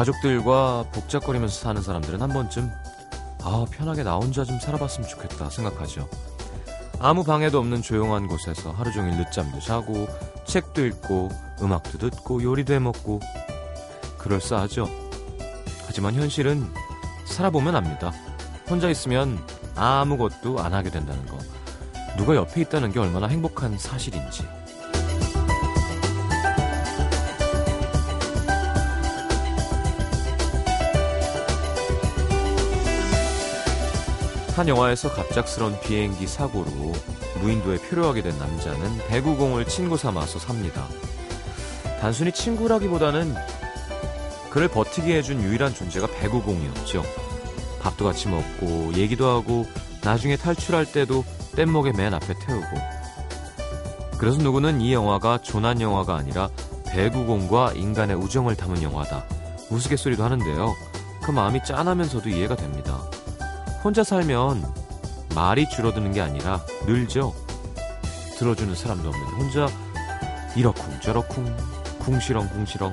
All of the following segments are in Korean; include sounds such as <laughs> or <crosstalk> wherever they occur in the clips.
가족들과 복잡거리면서 사는 사람들은 한 번쯤 아 편하게 나 혼자 좀 살아봤으면 좋겠다 생각하죠. 아무 방해도 없는 조용한 곳에서 하루 종일 늦잠도 자고 책도 읽고 음악도 듣고 요리도 해먹고 그럴싸하죠. 하지만 현실은 살아보면 압니다. 혼자 있으면 아무것도 안 하게 된다는 거. 누가 옆에 있다는 게 얼마나 행복한 사실인지. 한 영화에서 갑작스런 비행기 사고로 무인도에 표류하게 된 남자는 배구공을 친구 삼아서 삽니다. 단순히 친구라기보다는 그를 버티게 해준 유일한 존재가 배구공이었죠. 밥도 같이 먹고 얘기도 하고 나중에 탈출할 때도 뗏목에 맨 앞에 태우고 그래서 누구는 이 영화가 조난 영화가 아니라 배구공과 인간의 우정을 담은 영화다 우스갯소리도 하는데요 그 마음이 짠하면서도 이해가 됩니다 혼자 살면 말이 줄어드는 게 아니라 늘죠 들어주는 사람도 없는 혼자 이러쿵 저러쿵 궁시렁 궁시렁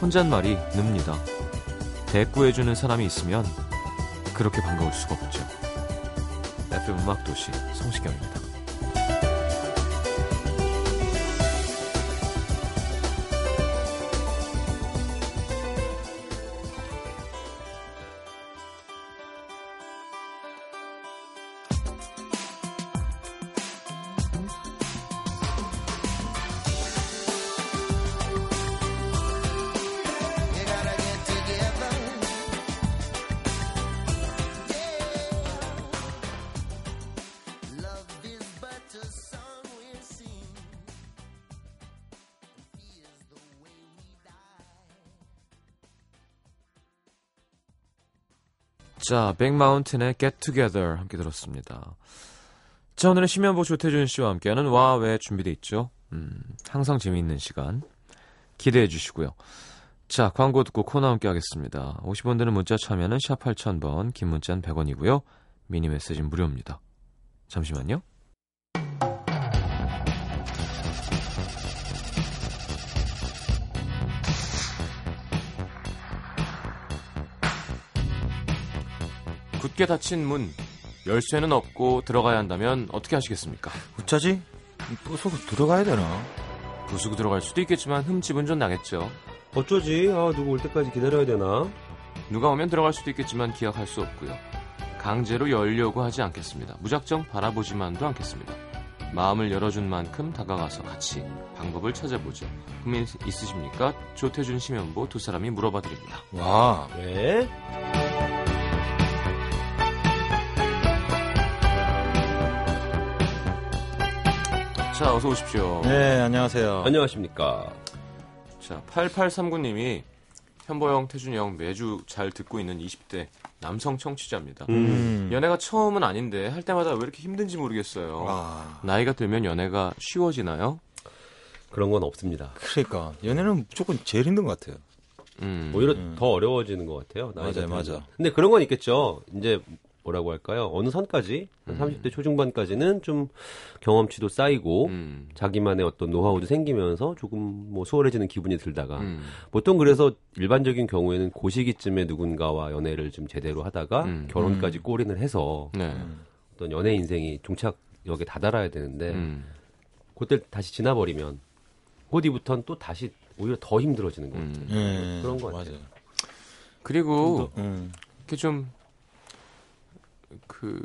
혼잣말이 늡니다 대꾸해주는 사람이 있으면 그렇게 반가울 수가 없죠. FM 음악도시 성시경입니다. 자, 백마운틴의 Get Together 함께 들었습니다. 자, 오늘은 심연보 조태준 씨와 함께하는 와, 왜 준비돼 있죠? 음, 항상 재미있는 시간 기대해 주시고요. 자, 광고 듣고 코너 함께 하겠습니다. 50원 드는 문자 참여는 샵 8000번, 긴 문자는 100원이고요. 미니 메시지는 무료입니다. 잠시만요. 굳게 닫힌 문, 열쇠는 없고 들어가야 한다면 어떻게 하시겠습니까? 어쩌지? 부수고 들어가야 되나? 부수고 들어갈 수도 있겠지만 흠집은 좀 나겠죠. 어쩌지? 아, 누구 올 때까지 기다려야 되나? 누가 오면 들어갈 수도 있겠지만 기약할 수 없고요. 강제로 열려고 하지 않겠습니다. 무작정 바라보지만도 않겠습니다. 마음을 열어준 만큼 다가가서 같이 방법을 찾아보죠. 고민 있으십니까? 조태준 심연보 두 사람이 물어봐 드립니다. 와, 왜? 자, 어서 오십시오. 네, 안녕하세요. 안녕하십니까. 자, 8839님이 현보형, 태준이 형 매주 잘 듣고 있는 20대 남성 청취자입니다. 음. 연애가 처음은 아닌데 할 때마다 왜 이렇게 힘든지 모르겠어요. 와, 나이가 들면 연애가 쉬워지나요? 그런 건 없습니다. 그러니까 연애는 무조건 제일 힘든 것 같아요. 음. 오히려 음. 더 어려워지는 것 같아요. 맞아요. 맞아. 근데 그런 건 있겠죠. 이제 뭐라고 할까요? 어느 선까지, 음. 30대 초중반까지는 좀 경험치도 쌓이고, 음. 자기만의 어떤 노하우도 생기면서 조금 뭐 수월해지는 기분이 들다가, 음. 보통 그래서 일반적인 경우에는 그 시기쯤에 누군가와 연애를 좀 제대로 하다가 음. 결혼까지 꼬린을 해서 네. 어떤 연애 인생이 종착역에 다다라야 되는데, 음. 그때 다시 지나버리면, 그 뒤부터는 또 다시 오히려 더 힘들어지는 것 같아요. 음. 예, 그런 것 같아요. 맞아요. 그리고 음. 이렇게 좀 그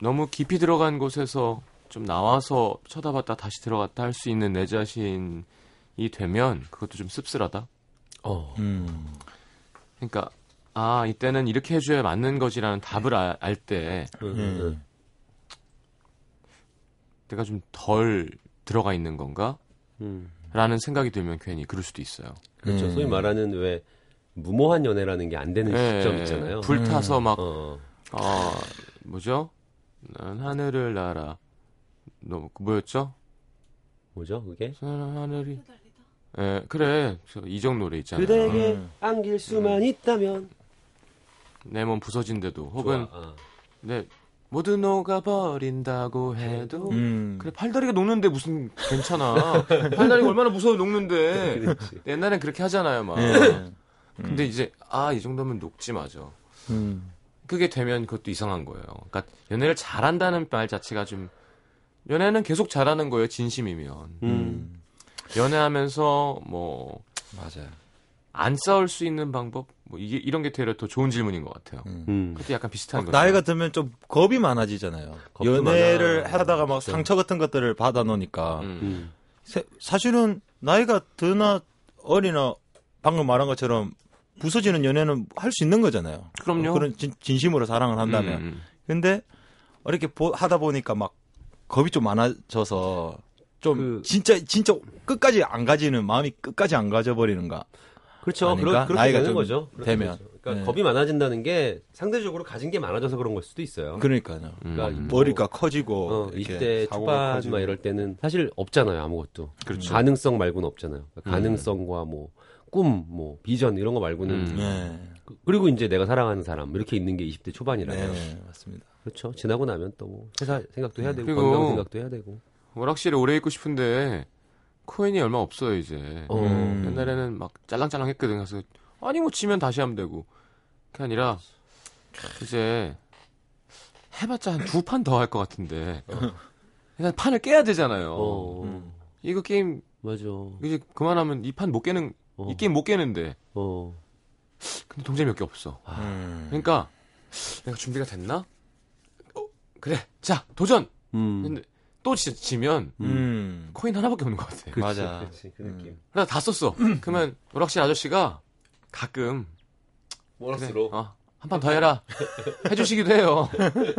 너무 깊이 들어간 곳에서 좀 나와서 쳐다봤다 다시 들어갔다 할 수 있는 내 자신이 되면 그것도 좀 씁쓸하다. 어. 음. 그러니까 아 이때는 이렇게 해줘야 맞는 거지라는 답을 알때 음, 예. 음. 내가 좀 덜 들어가 있는 건가? 음. 라는 생각이 들면 괜히 그럴 수도 있어요. 그렇죠. 음. 소위 말하는 왜 무모한 연애라는 게 안 되는 예, 시점 있잖아요. 불타서 막 어. 어, 뭐죠? 난 하늘을 날아. 너 뭐였죠? 뭐죠, 그게? 난 하늘이. 예, 그래. 저 이정 노래 있잖아요. 그대에게 음. 안길 수만 있다면. 내 몸 부서진데도 혹은 좋아. 어. 내 모두 녹아버린다고 해도 음. 그래 팔다리가 녹는데 무슨 괜찮아 <laughs> 팔다리가 얼마나 무서워 녹는데. 옛날엔 그렇게 하잖아요 막 예. 근데 이제 아 이 정도면 녹지 맞아. 음. 그게 되면 그것도 이상한 거예요. 그러니까 연애를 잘한다는 말 자체가 좀 연애는 계속 잘하는 거예요. 진심이면 음. 연애하면서 뭐안 맞아요. 싸울 수 있는 방법 뭐 이게 이런 게 되려 더 좋은 질문인 것 같아요. 음. 음. 그것도 약간 비슷한 막 거죠. 나이가 들면 좀 겁이 많아지잖아요. 연애를 많아. 하다가 막 그렇죠. 상처 같은 것들을 받아 놓으니까 음. 음. 세- 사실은 나이가 드나 어리나 방금 말한 것처럼 부서지는 연애는 할 수 있는 거잖아요. 그럼요. 그런 진, 진심으로 사랑을 한다면. 음, 근데 이렇게 보- 하다 보니까 막 겁이 좀 많아져서 좀 그- 진짜 진짜 끝까지 안 가지는 마음이 끝까지 안 가져 버리는가. 그렇죠. 그러, 그렇게 나이가 되는 좀 거죠. 그렇게 되면. 되죠. 그러니까 네. 겁이 많아진다는 게 상대적으로 가진 게 많아져서 그런 걸 수도 있어요. 그러니까요. 음. 그러니까 머리가 커지고 어, 이렇게 20대 사고가 초반 커지고. 막 이럴 때는 사실 없잖아요 아무것도 그렇죠. 가능성 말고는 없잖아요 그러니까 음. 가능성과 뭐 꿈, 뭐 비전 이런 거 말고는 음. 네. 그- 그리고 이제 내가 사랑하는 사람 이렇게 있는 게 20대 초반이라요. 네, 맞습니다. 그렇죠. 지나고 나면 또 뭐 회사 생각도 해야 되고 그리고- 건강 생각도 해야 되고. 오락실에 오래 있고 싶은데 코인이 얼마 없어요 이제. 어. 음. 옛날에는 막 짤랑짤랑했거든. 그래서 아니 뭐 지면 다시 하면 되고. 그게 아니라 이제 해봤자 한 두 판 더 할 것 같은데. 일단 판을 깨야 되잖아요. 어. 음. 이거 게임 맞아. 이제 그만하면 이 판 못 깨는 어. 이 게임 못 깨는데. 어. 근데 동점이 몇 개 없어. 음. 그러니까 내가 준비가 됐나? 어, 그래. 자 도전. 음. 근데 또 지, 지면 음. 코인 하나밖에 없는 것 같아. 그치, 맞아. 그치, 그 느낌. 그래서 다 썼어. 그러면 오락실 아저씨가 가끔 보너스로 어, 한판 더 해라. <laughs> 해주시기도 해요.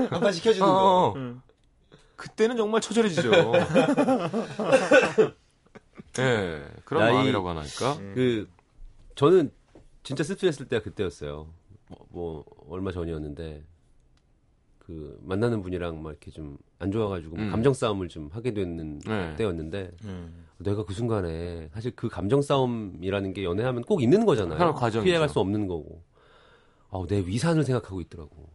한 판 시켜주는 어, 거. 어. 음. 그때는 정말 처절해지죠. <laughs> 예, 그런 나이- 마음이라고 하나니까. 그 저는 진짜 씁쓸했을 때가 그때였어요. 뭐, 뭐 얼마 전이었는데 그 만나는 분이랑 막 이렇게 좀 안 좋아가지고 뭐 음. 감정 싸움을 좀 하게 되는 네. 때였는데 음. 내가 그 순간에 사실 그 감정 싸움이라는 게 연애하면 꼭 있는 거잖아요. 피해갈 수 없는 거고. 아우 내 위산을 생각하고 있더라고.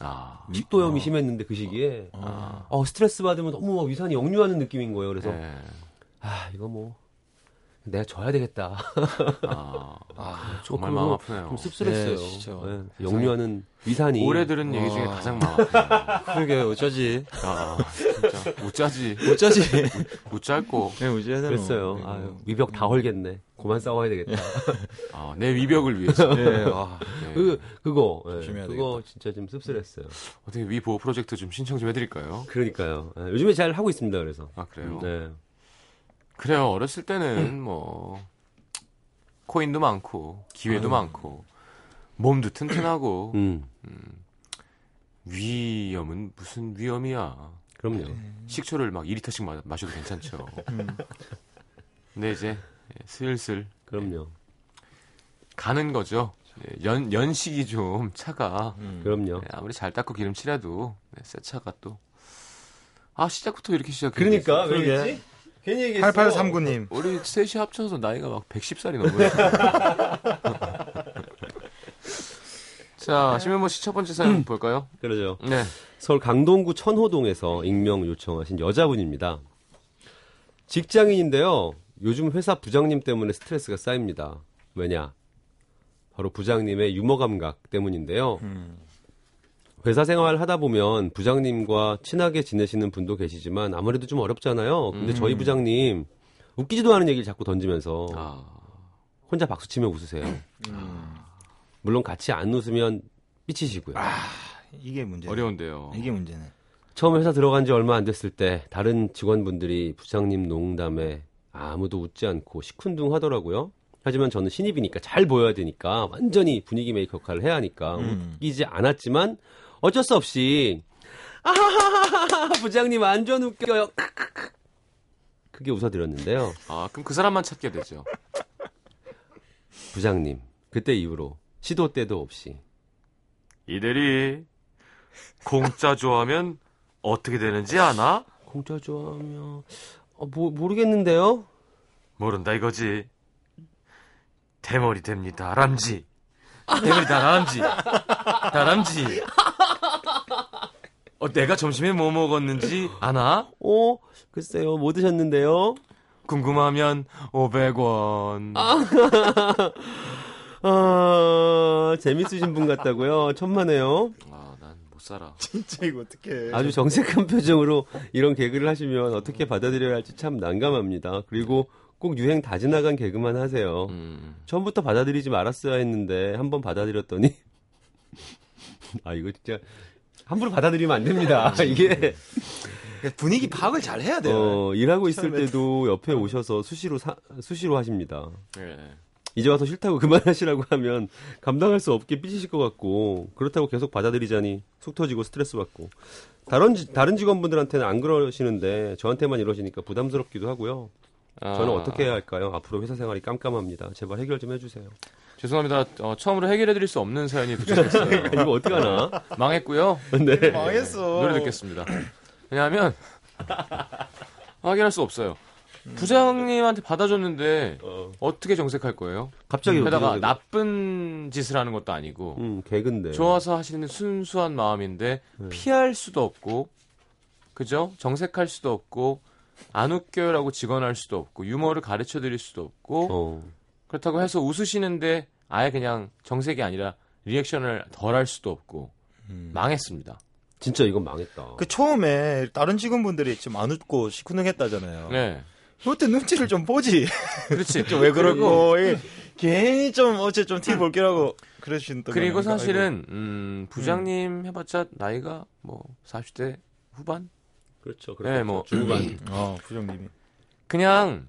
아, 식도염이 심했는데 그 시기에 아, 어, 스트레스 받으면 너무 막 위산이 역류하는 느낌인 거예요. 그래서 예. 아 이거 뭐 내가 져야 되겠다. 아, <laughs> 아, 정말 마음 아프네요. 좀 씁쓸했어요. 네, 진짜. 예, 역류하는 위산이 오래 들은 얘기 중에 와. 가장 마음 아프네요. <laughs> 그러게 어쩌지? 아, 진짜 못 짜지, 어쩌지? 못 짤고. 네, 되노? 그랬어요. 네. 아유, 위벽 다 헐겠네. 그만 싸워야 되겠다. 아, 내 위벽을 위해서. 예, 아, 네. 그 그거 예, 조심해야 그거 진짜 좀 씁쓸했어요. 어떻게 위 보호 프로젝트 좀 신청 좀 해드릴까요? 그러니까요. 예, 요즘에 잘 하고 있습니다. 그래서 아 그래요? 네. 그래요. 어렸을 때는 뭐 코인도 많고 기회도 아유. 많고 몸도 튼튼하고 음 위험은 무슨 위험이야. 그럼요. 식초를 막 2리터씩 마, 마셔도 괜찮죠. 음. 근데 이제 예, 슬슬 그럼요. 가는 거죠. 예, 연 연식이 좀 차가 음. 그럼요. 예, 아무리 잘 닦고 기름칠해도 네, 새 차가 또. 아 시작부터 이렇게 시작. 그러니까 왜 그러게. 그랬지? 괜히 얘기했어. 8839님. 우리 셋이 합쳐서 나이가 막 110살이 넘어요. <laughs> 자, 신면모 씨첫 번째 사연 볼까요? 그러죠. 네. 서울 강동구 천호동에서 익명 요청하신 여자분입니다. 직장인인데요. 요즘 회사 부장님 때문에 스트레스가 쌓입니다. 왜냐? 바로 부장님의 유머 감각 때문인데요. 음. 회사 생활 하다 보면 부장님과 친하게 지내시는 분도 계시지만 아무래도 좀 어렵잖아요. 근데 음. 저희 부장님 웃기지도 않은 얘기를 자꾸 던지면서 아, 혼자 박수 치며 웃으세요. 음. 물론 같이 안 웃으면 삐치시고요. 이게 문제. 어려운데요. 이게 문제네. 처음 회사 들어간 지 얼마 안 됐을 때 다른 직원분들이 부장님 농담에 아무도 웃지 않고 시큰둥 하더라고요. 하지만 저는 신입이니까 잘 보여야 되니까 완전히 분위기 메이커 역할을 해야 하니까 음. 웃기지 않았지만 어쩔 수 없이 아하하하 부장님 완전 웃겨요. 크게 웃어드렸는데요. 아, 그럼 그 사람만 찾게 되죠. 부장님 그때 이후로 시도 때도 없이 이 대리, 공짜 좋아하면 어떻게 되는지 아나? 공짜 좋아하면 어, 뭐, 모르겠는데요. 모른다 이거지. 대머리 됩니다. 람지. 대머리 다람쥐. 다람쥐. 어, 내가 점심에 뭐 먹었는지 아나? 어 글쎄요 뭐 드셨는데요. 궁금하면 500원. <laughs> 아, 재밌으신 분 같다고요? 천만에요. 아, 난 못 살아. <laughs> 진짜 이거 어떡해. 아주 정색한 표정으로 이런 개그를 하시면 어떻게 받아들여야 할지 참 난감합니다. 그리고 꼭 유행 다 지나간 개그만 하세요. 음. 처음부터 받아들이지 말았어야 했는데 한번 받아들였더니 <laughs> 아 이거 진짜 함부로 받아들이면 안 됩니다. <laughs> 이게 분위기 파악을 잘 해야 돼요. 어, 일하고 있을 때도 옆에 오셔서 수시로 사- 수시로 하십니다. 예. 이제 와서 싫다고 그만하시라고 하면 감당할 수 없게 삐지실 것 같고 그렇다고 계속 받아들이자니 속 터지고 스트레스 받고 다른 지- 다른 직원분들한테는 안 그러시는데 저한테만 이러시니까 부담스럽기도 하고요. 저는 아, 어떻게 해야 할까요? 앞으로 회사 생활이 깜깜합니다. 제발 해결 좀 해주세요. 죄송합니다. 어, 처음으로 해결해드릴 수 없는 사연이 도착했어요. <laughs> 이거 어떡하나? 망했고요. <laughs> 네. 망했어. 노래 듣겠습니다. 왜냐하면 확인할 수 없어요. 부장님한테 받아줬는데 어. 어떻게 정색할 거예요? 갑자기 게다가 어떻게 나쁜 짓을 하는 것도 아니고 음, 개근데. 좋아서 하시는 순수한 마음인데 네. 피할 수도 없고 그죠? 정색할 수도 없고 안 웃겨요라고 직언할 수도 없고 유머를 가르쳐 드릴 수도 없고 어. 그렇다고 해서 웃으시는데 아예 그냥 정색이 아니라 리액션을 덜 할 수도 없고 망했습니다. 진짜 이건 망했다. 그 처음에 다른 직원분들이 좀 안 웃고 시큰둥했다잖아요. 네. 그때 눈치를 좀 보지. 그렇지. 좀 <laughs> 왜 그러고 이게 괜히 좀 어째 좀 티 볼게라고 그러신 또 그리고 사실은 음, 부장님 해봤자 나이가 뭐 40대 후반? 그렇죠. 네, 뭐 중반. 어 부장님이 그냥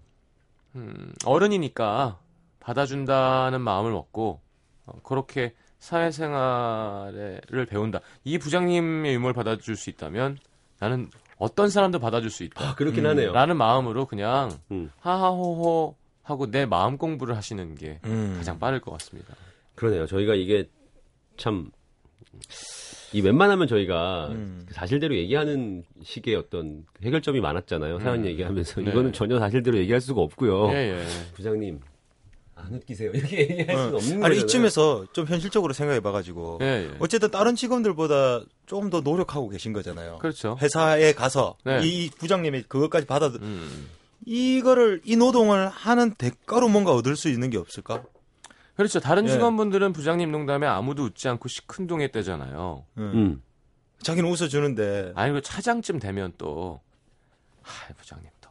음, 어른이니까 받아준다는 마음을 먹고 어, 그렇게 사회생활을 배운다. 이 부장님의 유머를 받아줄 수 있다면 나는 어떤 사람도 받아줄 수 있다. 아, 그렇긴 하네요. 라는 마음으로 그냥 음. 하하호호 하고 내 마음 공부를 하시는 게 음. 가장 빠를 것 같습니다. 그러네요. 저희가 이게 참, 이 웬만하면 저희가 음. 사실대로 얘기하는 식의 어떤 해결점이 많았잖아요. 사연 얘기하면서. 네. 이거는 전혀 사실대로 얘기할 수가 없고요. 예, 예. 부장님, 안 웃기세요. <laughs> 이렇게 얘기할 수는 없는 거예요. 어. 이쯤에서 좀 현실적으로 생각해 봐가지고 예, 예. 어쨌든 다른 직원들보다 조금 더 노력하고 계신 거잖아요. 그렇죠. 회사에 가서 네. 이 부장님이 그것까지 받아 음. 이거를 이 노동을 하는 대가로 뭔가 얻을 수 있는 게 없을까? 그렇죠. 다른 예. 직원분들은 부장님 농담에 아무도 웃지 않고 시큰둥했대잖아요. 음. 자기는 웃어주는데 아니 그 차장쯤 되면 또 하, 부장님 또,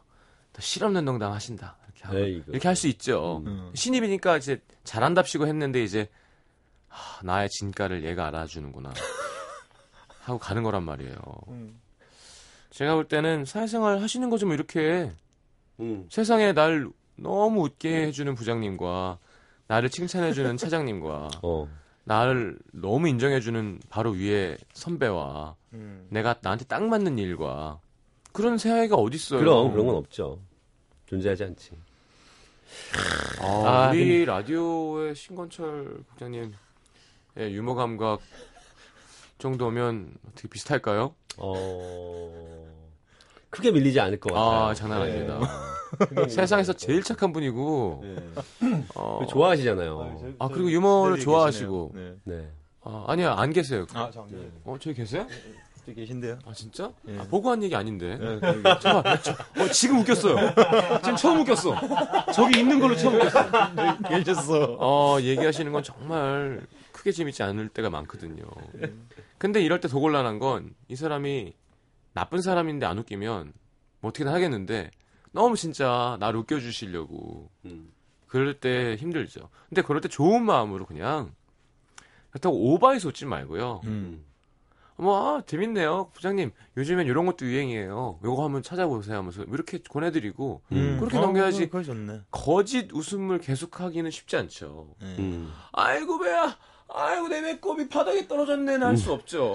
또 실없는 농담 하신다. 이렇게 하고. 이렇게 할 수 있죠. 음. 신입이니까 이제 잘한답시고 했는데 이제 하, 나의 진가를 얘가 알아주는구나 <laughs> 하고 가는 거란 말이에요. 음. 제가 볼 때는 사회생활 하시는 거 좀 이렇게 음. 세상에 날 너무 웃게 해주는 부장님과 나를 칭찬해주는 <laughs> 차장님과 어. 나를 너무 인정해주는 바로 위에 선배와 음. 내가 나한테 딱 맞는 일과 그런 사회가 어딨어요. 그럼 그런 건 없죠. 존재하지 않지. 아, 아, 우리 라디오의 신건철 국장님 의 유머 감각 정도면 어떻게 비슷할까요? 어. 크게 밀리지 않을 것 같아요. 아 장난 아닙니다. <laughs> <laughs> 세상에서 제일 착한 분이고 어, 네. 좋아하시잖아요. 아, 그리고 유머를 좋아하시고. 네. 네. 아, 아니야 안 계세요. 아, 잠깐. 어 저기 계세요? 저기 계신데요? 아 진짜? 예. 아, 보고 한 얘기 아닌데. 네, 여기. 잠깐, 저, 어, 지금 웃겼어요. 지금 처음 웃겼어. 저기 있는 걸로 처음 웃겼어. <laughs> 계셨어. 어, 얘기하시는 건 정말 크게 재밌지 않을 때가 많거든요. 근데 이럴 때 더 곤란한 건 이 사람이 나쁜 사람인데 안 웃기면 뭐 어떻게든 하겠는데 너무 진짜 나를 웃겨주시려고 음. 그럴 때 힘들죠. 근데 그럴 때 좋은 마음으로 그냥 그렇다고 오바해서 웃지 말고요. 음. 뭐, 아, 재밌네요. 부장님, 요즘엔 이런 것도 유행이에요. 요거 한번 찾아보세요 하면서 이렇게 권해드리고 음. 그렇게 넘겨야지. 그거 좋네. 거짓 웃음을 계속하기는 쉽지 않죠. 네. 음. 아이고 배야 아이고 내 배꼽이 바닥에 떨어졌네는 할수 없죠.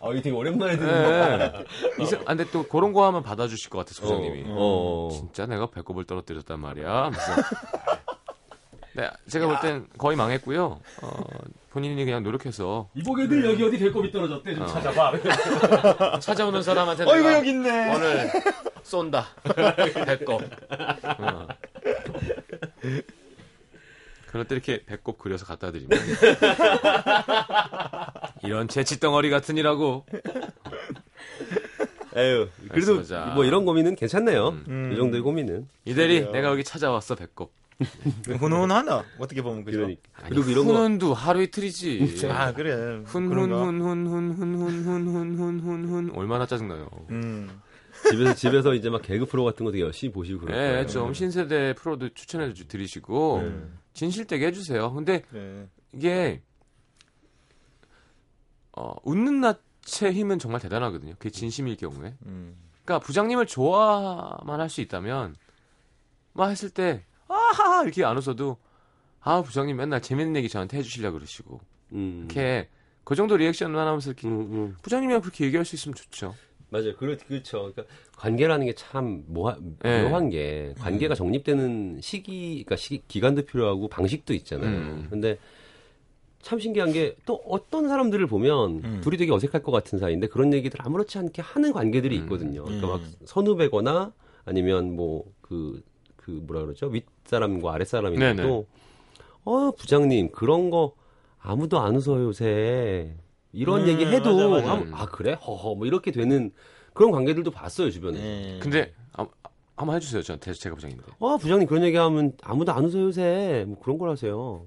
아, 이게 되게 오랜만에 듣는 네. 이제 아, 근데 또 그런 거 하면 받아주실 것 같아서 부장님이. 어. 진짜 내가 배꼽을 떨어뜨렸단 말이야. <laughs> 네, 제가 볼 땐 거의 망했고요. 어, 본인이 그냥 노력해서 이보게들 여기 어디 배꼽이 떨어졌대 좀 찾아봐. <laughs> 찾아오는 사람한테 어이구 여기 있네. 오늘 <laughs> 쏜다. 배꼽. 어. 그럴 때 이렇게 배꼽 그려서 갖다 드리면 이런 재치덩어리 같은 이라고 에휴. 그래도 말씀하자. 뭐 이런 고민은 괜찮네요. 음. 이 정도의 고민은. 이대리 그래요. 내가 여기 찾아왔어 배꼽 훈훈하다. 어떻게 보면 그죠? 그러니까. 아니, 그리고 이런 거 훈훈도 하루 이틀이지. 아 그래. 그런가? 훈훈훈훈훈훈훈훈훈훈훈 얼마나 짜증나요. 음. 집에서 집에서 이제 막 개그 프로 같은 거 되게 열심히 보시고 그럴 네, 거예요. 좀 신세대 프로도 추천해 주- 드리시고 네. 진실되게 해주세요. 근데 그래. 이게 어, 웃는 낯의 힘은 정말 대단하거든요. 그게 진심일 경우에. 음. 그러니까 부장님을 좋아만 할 수 있다면 막 했을 때 아하 이렇게 안 웃어도 아 부장님 맨날 재밌는 얘기 저한테 해주시려 고 그러시고 음. 이렇게 그 정도 리액션만 하면서 이렇게 음, 음. 부장님이랑 그렇게 얘기할 수 있으면 좋죠. 맞아요. 그렇, 그렇죠. 그러니까 관계라는 게 참 묘하, 네. 묘한 게 관계가 정립되는 시기, 그러니까 시, 기간도 필요하고 방식도 있잖아요. 음. 근데 참 신기한 게 또 어떤 사람들을 보면 음. 둘이 되게 어색할 것 같은 사이인데 그런 얘기들 아무렇지 않게 하는 관계들이 있거든요. 그러니까 막 음. 선후배거나 아니면 뭐 그, 그 뭐라 그러죠? 윗사람과 아랫사람인데도. 어, 부장님 그런 거 아무도 안 웃어요, 요새. 이런 음, 얘기 해도 맞아, 맞아. 아무- 아 그래? 허허 뭐 이렇게 되는 그런 관계들도 봤어요 주변에. 네. 근데 아, 한번 해주세요. 저한테 제가 부장인데. 아 부장님 그런 얘기 하면 아무도 안 웃어요 요새. 뭐 그런 걸 하세요.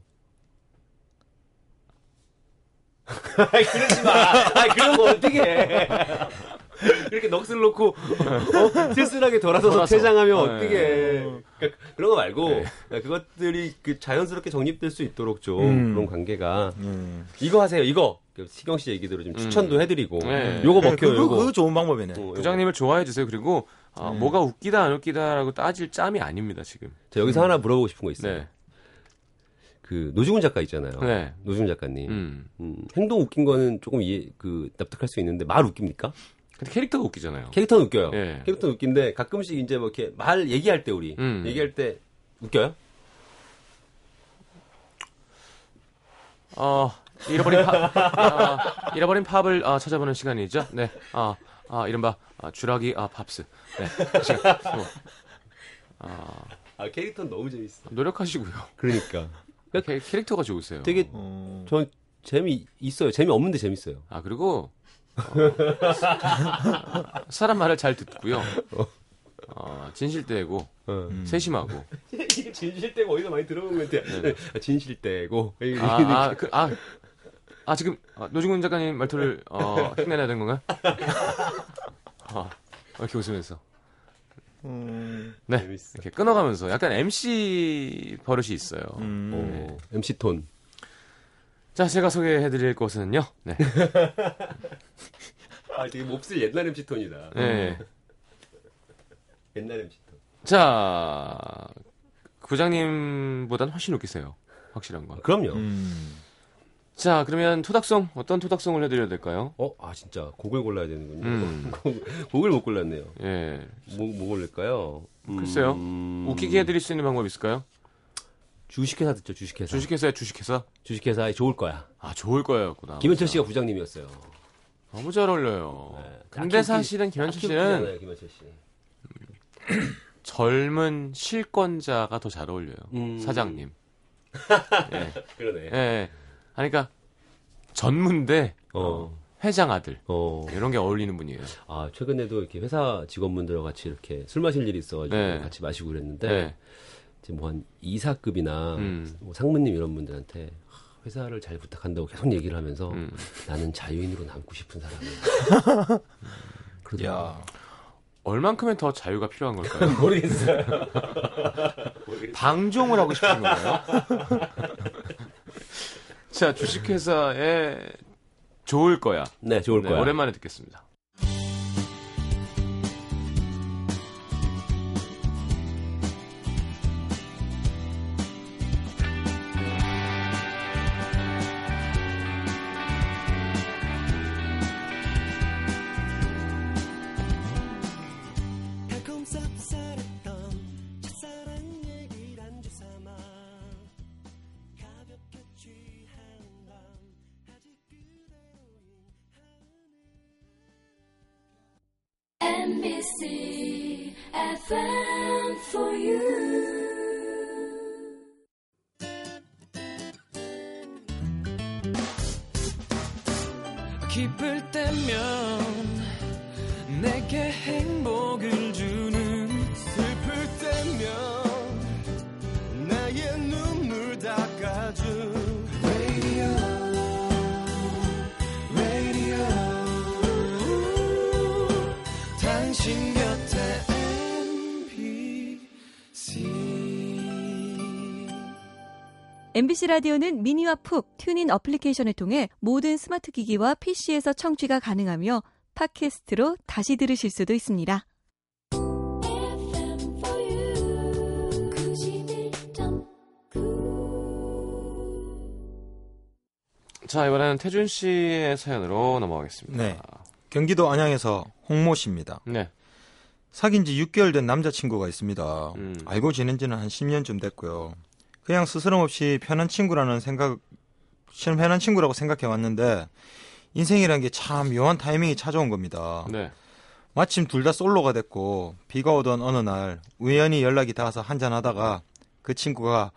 <laughs> 그러지 마. 아 그런 거 어떻게 해? <laughs> 이렇게 넋을 놓고 어, 쓸쓸하게 돌아서서 돌아서. 퇴장하면 네. 어떻게 해? 그러니까 그런 거 말고 네. 그러니까 그것들이 그 자연스럽게 정립될 수 있도록 좀 음. 그런 관계가 음. 이거 하세요 이거 그 시경 씨 얘기대로 좀 추천도 해드리고 네. 요거 먹혀요 그거, 요거 그거 좋은 방법이네. 어. 부장님을 좋아해 주세요. 그리고 어, 음. 뭐가 웃기다 안 웃기다라고 따질 짬이 아닙니다 지금. 자 여기서 하나 물어보고 싶은 거 있어요 네. 그 노중훈 작가 있잖아요 네. 노중훈 작가님 음. 음, 행동 웃긴 거는 조금 이해 그 납득할 수 있는데 말 웃깁니까? 근데 캐릭터가 웃기잖아요. 캐릭터는 웃겨요. 예. 캐릭터는 웃긴데 가끔씩 이제 뭐 이렇게 말 얘기할 때 우리 음. 얘기할 때 웃겨요? 어, 잃어버린 팝, 아, 잃어버린 팝을 아, 찾아보는 시간이죠. 네. 아, 아 이른바 아, 주라기 아 팝스. 네. 지금, 어, 아, 아 캐릭터는 너무 재밌어. 노력하시고요. 그러니까 캐, 캐릭터가 좋으세요. 되게 어. 전 재미 있어요. 재미 없는데 재밌어요. 아 그리고 어, 사람 말을 잘 듣고요. 어, 진실되고 어. 세심하고. 이게 진실대고 어디서 많이 들어본 멘트야. 아, 진실대고. 아, 아, 그, 아, 아 지금 아, 노중훈 작가님 말투를 어, 흉내내야 되는 건가요? <laughs> 아, 이렇게 웃으면서. 음. 네. 재밌어. 이렇게 끊어가면서 약간 MC 버릇이 있어요. 음. 어, MC 톤. 자, 제가 소개해드릴 곳은요. 네. 아 되게 몹쓸 옛날 MC 톤이다. 네. <laughs> 옛날 MC 톤. 자, 부장님보단 훨씬 웃기세요. 확실한 건. 그럼요. 음. 자, 그러면 토닥송 어떤 토닥송을 해드려야 될까요? 어, 아 진짜 곡을 골라야 되는군요. 음. 곡- <laughs> 곡을 못 골랐네요. 예. 뭐, 뭐 고를까요? 음, 글쎄요. 웃기게 해드릴 수 있는 방법 있을까요? 주식회사 듣죠, 주식회사. 주식회사에 주식회사? 주식회사에 좋을 거야. 아, 좋을 거였구나. 김현철 씨가 부장님이었어요. 너무 잘 어울려요. 네. 근데 사실은 김현철 씨는 김현철 씨. <clears throat> 젊은 실권자가 더 잘 어울려요. 음. 사장님. <laughs> 예. 그러네. 예. 그러니까 전문대 어, 회장 아들 어. 이런 게 어울리는 분이에요. 아, 최근에도 이렇게 회사 직원분들과 같이 이렇게 술 마실 일이 있어가지고 네. 같이 마시고 그랬는데, 네. 뭐한 이사급이나 음. 뭐 상무님 이런 분들한테 회사를 잘 부탁한다고 계속 얘기를 하면서 음. 나는 자유인으로 남고 싶은 사람이야. <laughs> 그러더라고요. 야. 얼만큼의 더 자유가 필요한 걸까요? <laughs> 모르겠어요. <laughs> 방종을 하고 싶은 건가요? 자, 주식회사에 좋을 거야. 네, 좋을 네, 거야. 오랜만에 듣겠습니다. 당신 곁에 MBC MBC 라디오는 미니와 푹 TuneIn 어플리케이션을 통해 모든 스마트 기기와 PC에서 청취가 가능하며 팟캐스트로 다시 들으실 수도 있습니다. FM for you 91.9 자, 이번에는 태준 씨의 사연으로 넘어가겠습니다. 네. 경기도 안양에서 홍모 씨입니다. 네. 사귄 지 6개월 된 남자친구가 있습니다. 음. 알고 지낸 지는 한 10년쯤 됐고요. 그냥 스스럼 없이 편한 친구라는 생각, 편한 친구라고 생각해 왔는데, 인생이란 게 참 묘한 타이밍이 찾아온 겁니다. 네. 마침 둘 다 솔로가 됐고, 비가 오던 어느 날, 우연히 연락이 닿아서 한잔하다가, 그 친구가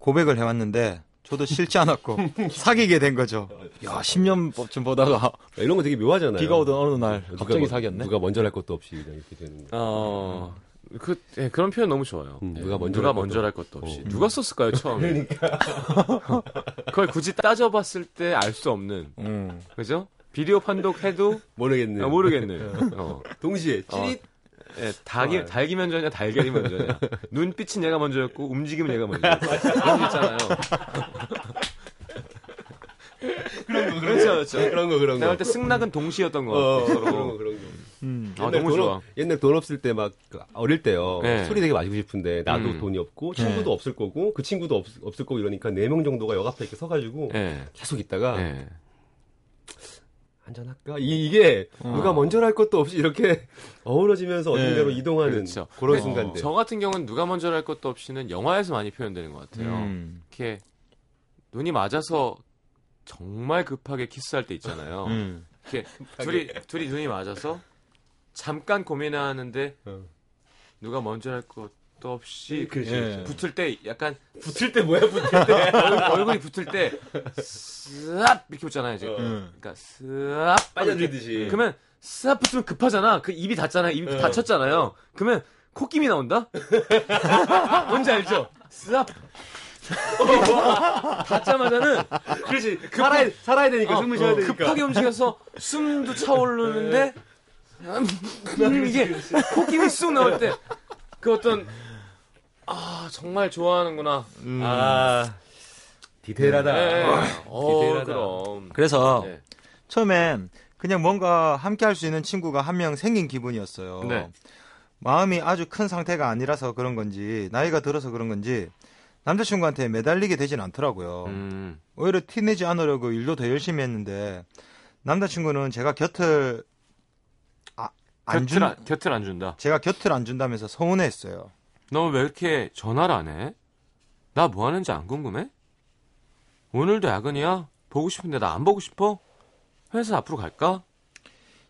고백을 해왔는데, 저도 싫지 않았고, <laughs> 사귀게 된 거죠. 야, 10년 법좀 보다가, 이런 거 되게 묘하잖아요. 비가 오던 어느 날, 누가 갑자기 뭐- 사귀었네. 누가 먼저 할 것도 없이 그냥 이렇게 되는 거. 어, 그, 예, 그런 표현 너무 좋아요. 음, 예, 누가 먼저 누가 할 것도 먼저 할 것도 없이. 어. 누가 썼을까요, 처음에? 그러니까. <laughs> 그걸 굳이 따져봤을 때 알 수 없는. 음. 그죠? 비디오 판독해도 모르겠네. 아, 모르겠네. <laughs> 어. 동시에 찌릿. 예, 닭이. 닭이 먼저냐, 달걀이 먼저냐. 눈빛은 얘가 먼저였고, 움직임은 얘가 먼저였고. <laughs> 그런 거 있잖아요. 그런 거, 그렇죠, 그렇죠. 그런 거 그런 내가 거. 볼때 승낙은 동시였던 것 어, 같아, 그런 거 서로. 그런 거. 음. 아, 옛날 너무 돈 좋아. 없- 옛날 돈 없을 때 막 어릴 때요. 네. 술이 되게 마시고 싶은데 나도 음. 돈이 없고 친구도 없을 거고 그 친구도 없, 없을 거고 이러니까 네 명 정도가 역 앞에 이렇게 서가지고 예. 계속 있다가 예. 한잔 할까? 이, 게 누가 먼저 할 것도 없이 이렇게 <laughs> 어우러지면서 어딘가로 네. 이동하는 그렇죠. 그런 근데 순간들. 저 같은 경우는 누가 먼저 할 것도 없이는 영화에서 많이 표현되는 것 같아요. 음. 이렇게 눈이 맞아서 정말 급하게 키스할 때 있잖아요. 음. 이렇게 둘이 둘이 눈이 맞아서 잠깐 고민하는데 어. 누가 먼저 할 것 도 없이 그렇죠, 예. 그렇죠. 붙을 때 약간 붙을 때 뭐야 붙을 때? 얼굴, <laughs> 얼굴이 붙을 때쓱 이렇게 붙잖아요. 이제. 어. 음. 그러니까 쓱 빠져들듯이. 그러면 쓱 붙으면 급하잖아. 그 입이 닫잖아요. 입이 어. 닫혔잖아요. 그러면 콧김이 나온다? <laughs> 뭔지 알죠? 쓱 <laughs> 닫자마자는 그렇지. 살아야 살아야 되니까 어, 숨을 쉬어야 어, 되니까. 급하게 움직여서 숨도 차오르는데 음, 음, 이게 코끼리 쑥 나올 때 그 어떤 아 정말 좋아하는구나. 아 디테일하다. 네. 어, 디테일하다. 그럼. 그래서 네. 처음엔 그냥 뭔가 함께 할 수 있는 친구가 한 명 생긴 기분이었어요. 네. 마음이 아주 큰 상태가 아니라서 그런 건지 나이가 들어서 그런 건지 남자친구한테 매달리게 되진 않더라고요. 음, 오히려 티내지 않으려고 일도 더 열심히 했는데 남자친구는 제가 곁을 아, 안 곁을, 준, 안, 곁을 안 준다. 제가 곁을 안 준다면서 서운해했어요. 너 왜 이렇게 전화를 안 해? 나 뭐 하는지 안 궁금해? 오늘도 야근이야? 보고 싶은데 나 안 보고 싶어? 회사 앞으로 갈까?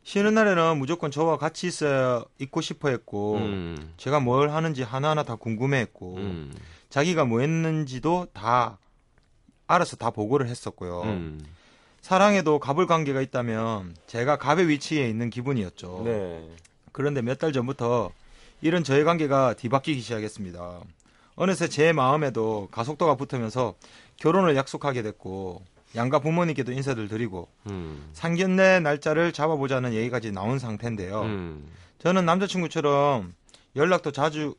쉬는 날에는 무조건 저와 같이 있어야 있고 싶어 했고 음, 제가 뭘 하는지 하나하나 다 궁금해 했고 음, 자기가 뭐 했는지도 다 알아서 다 보고를 했었고요. 음. 사랑에도 갑을 관계가 있다면 제가 갑의 위치에 있는 기분이었죠. 네. 그런데 몇 달 전부터 이런 저의 관계가 뒤바뀌기 시작했습니다. 어느새 제 마음에도 가속도가 붙으면서 결혼을 약속하게 됐고 양가 부모님께도 인사를 드리고 음, 상견례 날짜를 잡아보자는 얘기까지 나온 상태인데요. 음. 저는 남자친구처럼 연락도 자주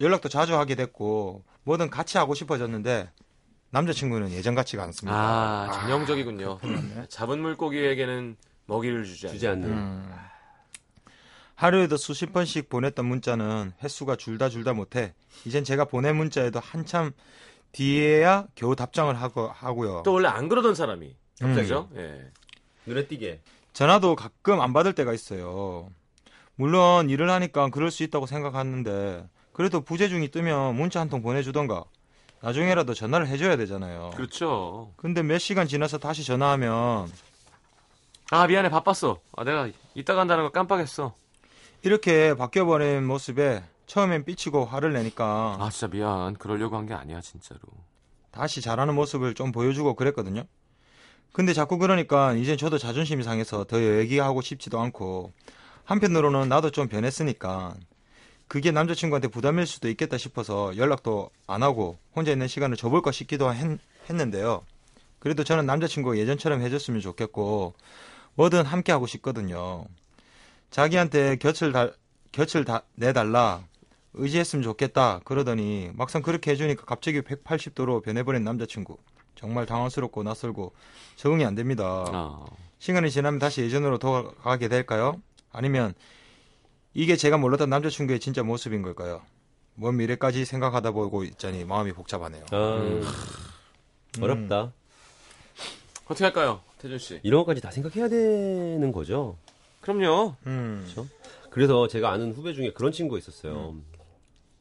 연락도 자주 하게 됐고 뭐든 같이 하고 싶어졌는데 남자친구는 예전 같지가 않습니다. 아, 전형적이군요. 잡은 물고기에게는 먹이를 주지, 주지 않는. 음. 하루에도 수십 번씩 보냈던 문자는 횟수가 줄다 줄다 못해 이젠 제가 보낸 문자에도 한참 뒤에야 겨우 답장을 하고 하고요. 또 원래 안 그러던 사람이. 음. 그죠? 예. 눈에 띄게. 전화도 가끔 안 받을 때가 있어요. 물론 일을 하니까 그럴 수 있다고 생각하는데 그래도 부재중이 뜨면 문자 한 통 보내주던가 나중에라도 전화를 해줘야 되잖아요. 그렇죠. 근데 몇 시간 지나서 다시 전화하면 아, 미안해. 바빴어. 아, 내가 이따 간다는 거 깜빡했어. 이렇게 바뀌어버린 모습에 처음엔 삐치고 화를 내니까 아, 진짜 미안. 그러려고 한 게 아니야, 진짜로. 다시 잘하는 모습을 좀 보여주고 그랬거든요. 근데 자꾸 그러니까 이젠 저도 자존심이 상해서 더 얘기하고 싶지도 않고 한편으로는 나도 좀 변했으니까 그게 남자친구한테 부담일 수도 있겠다 싶어서 연락도 안 하고 혼자 있는 시간을 줘볼까 싶기도 했, 했는데요. 그래도 저는 남자친구가 예전처럼 해줬으면 좋겠고 뭐든 함께 하고 싶거든요. 자기한테 곁을 달, 곁을 다, 내달라 의지했으면 좋겠다 그러더니 막상 그렇게 해주니까 갑자기 180도로 변해버린 남자친구 정말 당황스럽고 낯설고 적응이 안 됩니다. 아. 시간이 지나면 다시 예전으로 돌아가게 될까요? 아니면 이게 제가 몰랐던 남자친구의 진짜 모습인 걸까요? 먼 미래까지 생각하다 보고 있자니 마음이 복잡하네요. 아, 음. 어렵다. 어떻게 할까요, 태준 씨? 이런 것까지 다 생각해야 되는 거죠. 그럼요. 음. 그렇죠? 그래서 제가 아는 후배 중에 그런 친구가 있었어요.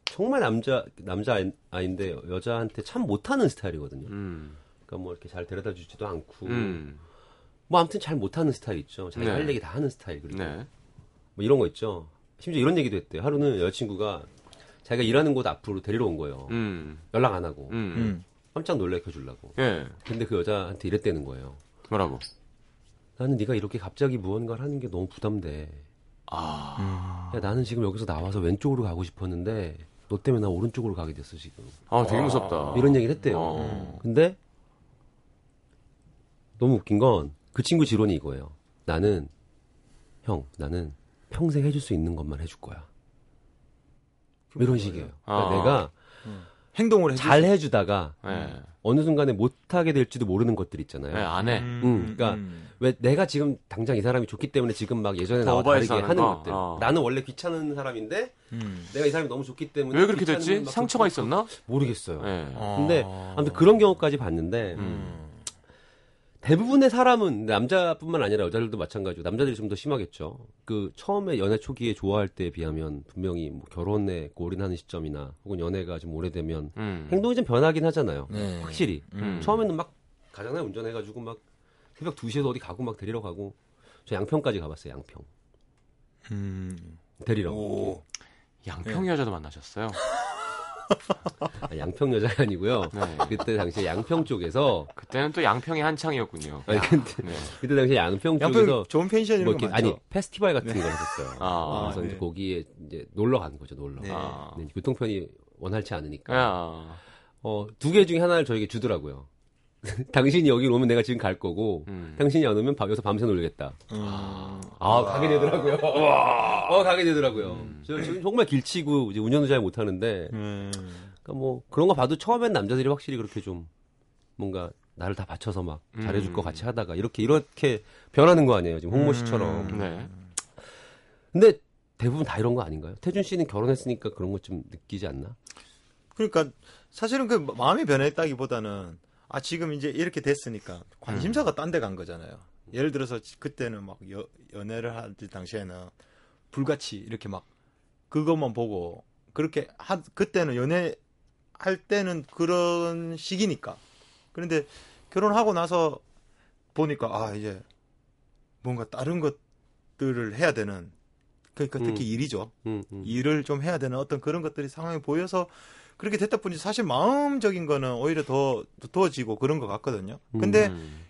정말 남자 남자 아이인데 여자한테 참 못하는 스타일이거든요. 음. 그러니까 뭐 이렇게 잘 데려다 주지도 않고 음. 뭐 아무튼 잘 못하는 스타일 있죠. 자기 네. 할 얘기 다 하는 스타일 그리고 네. 뭐 이런 거 있죠. 심지어 이런 얘기도 했대요. 하루는 여자친구가 자기가 일하는 곳 앞으로 데리러 온 거예요. 음. 연락 안 하고 음. 음. 깜짝 놀래켜 주려고. 예. 근데 그 여자한테 이랬다는 거예요. 뭐라고? 나는 네가 이렇게 갑자기 무언가를 하는 게 너무 부담돼. 아. 야, 나는 지금 여기서 나와서 왼쪽으로 가고 싶었는데 너 때문에 나 오른쪽으로 가게 됐어 지금. 아, 되게 무섭다. 이런 얘기를 했대요. 어. 근데 너무 웃긴 건 그 친구 지론이 이거예요. 나는 형, 나는 평생 해줄 수 있는 것만 해줄 거야. 이런 식이에요. 그러니까 아. 내가 행동을 해줄 잘 해주다가 예. 어느 순간에 못하게 될지도 모르는 것들 있잖아요. 예, 안 해. 음, 그러니까 왜 내가 지금 당장 이 사람이 좋기 때문에 지금 막 예전에 더 나와 다르게 하는 거? 것들. 어. 나는 원래 귀찮은 사람인데 음. 내가 이 사람이 너무 좋기 때문에 왜 그렇게 됐지? 막 상처가 있었나? 모르겠어요. 예. 근데 아무튼 그런 경우까지 봤는데 음. 대부분의 사람은 남자뿐만 아니라 여자들도 마찬가지고 남자들이 좀 더 심하겠죠. 그 처음에 연애 초기에 좋아할 때에 비하면 분명히 뭐 결혼에 올인하는 시점이나 혹은 연애가 좀 오래되면 음. 행동이 좀 변하긴 하잖아요. 네. 확실히 음. 처음에는 막 가잖아요 운전해가지고 막 새벽 2시에도 어디 가고 막 데리러 가고 저 양평까지 가봤어요 양평 음. 데리러 오. 양평 여자도 만나셨어요? <laughs> 아, 양평 여자가 아니고요. 네. 그때 당시에 양평 쪽에서 그때는 또 양평이 한창이었군요. 아니 근데 네. 그때 당시에 양평 양평 쪽에서 좋은 펜션 이런 뭐 이렇게. 아니 페스티벌 같은 걸 했었어요. 아, 그래서 네. 이제 거기에 이제 놀러 간 거죠 놀러. 네. 아. 네, 교통편이 원활치 않으니까 야. 어, 두 개 중에 하나를 저에게 주더라고요. <laughs> 당신이 여기 오면 내가 지금 갈 거고 음. 당신이 안 오면 밤 여기서 밤새 놀겠다. 음. 아 가게 되더라고요. <laughs> 어 가게 되더라고요. 음. 저 지금 정말 길치고 이제 운전도 잘 못하는데 음. 그러니까 뭐 그런 거 봐도 처음엔 남자들이 확실히 그렇게 좀 뭔가 나를 다 바쳐서 막 잘해줄 음. 것 같이 하다가 이렇게 이렇게 변하는 거 아니에요 지금 홍모 씨처럼. 네. 근데 대부분 다 이런 거 아닌가요? 태준 씨는 결혼했으니까 그런 거좀 느끼지 않나? 그러니까 사실은 그 마음이 변했다기보다는 아 지금 이제 이렇게 됐으니까 관심사가 딴데 간 거잖아요. 예를 들어서 그때는 막 여- 연애를 할 당시에는 불같이 이렇게 막 그것만 보고 그렇게 하 그때는 연애 할 때는 그런 시기니까. 그런데 결혼하고 나서 보니까 아 이제 뭔가 다른 것들을 해야 되는 그러니까 특히 일이죠. 음, 음. 일을 좀 해야 되는 어떤 그런 것들이 상황이 보여서 그렇게 됐다 보니 사실 마음적인 거는 오히려 더 두터워지고 그런 것 같거든요. 근데 음.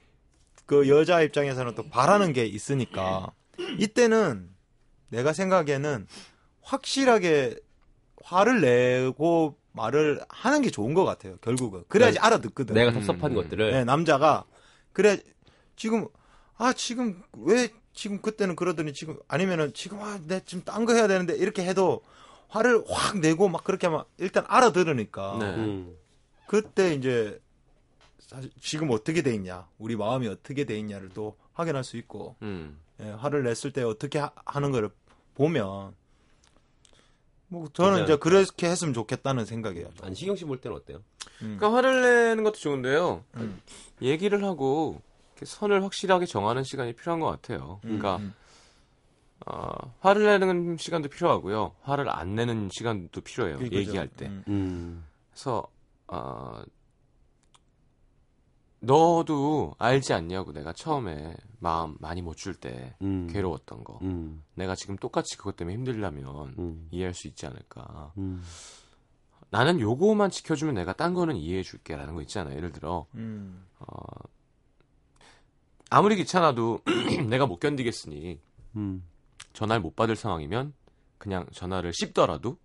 그 여자 입장에서는 또 바라는 게 있으니까 이때는 내가 생각에는 확실하게 화를 내고 말을 하는 게 좋은 것 같아요. 결국은 그래야지 알아듣거든. 내가 음. 섭섭한 것들을 네, 남자가 그래 지금 아 지금 왜 지금 그때는 그러더니 지금 아니면은 지금 아 내 지금 딴 거 해야 되는데 이렇게 해도 화를 확 내고 막 그렇게 하면 일단 알아들으니까 네. 음. 그때 이제 사실 지금 어떻게 돼 있냐 우리 마음이 어떻게 돼 있냐를 또 확인할 수 있고 음. 예, 화를 냈을 때 어떻게 하, 는 거를 보면 뭐 저는. 이제 그렇게 했으면 좋겠다는 생각이에요. 아니 시경 씨 볼 때는 어때요? 그러니까 화를 내는 것도 좋은데요. 음. 얘기를 하고 이렇게 선을 확실하게 정하는 시간이 필요한 것 같아요. 음, 그러니까 음. 어, 화를 내는 시간도 필요하고요. 화를 안 내는 시간도 필요해요. 그거죠. 얘기할 때. 음. 음. 그래서 어, 너도 알지 않냐고 내가 처음에 마음 많이 못 줄때 음. 괴로웠던 거. 음. 내가 지금 똑같이 그것 때문에 힘들려면 음. 이해할 수 있지 않을까. 음. 나는 요거만 지켜주면 내가 딴 거는 이해해 줄게라는 거 있잖아요. 예를 들어 음. 아무리 귀찮아도 <clears throat> 내가 못 견디겠으니 음. 전화를 못 받을 상황이면 그냥 전화를 씹더라도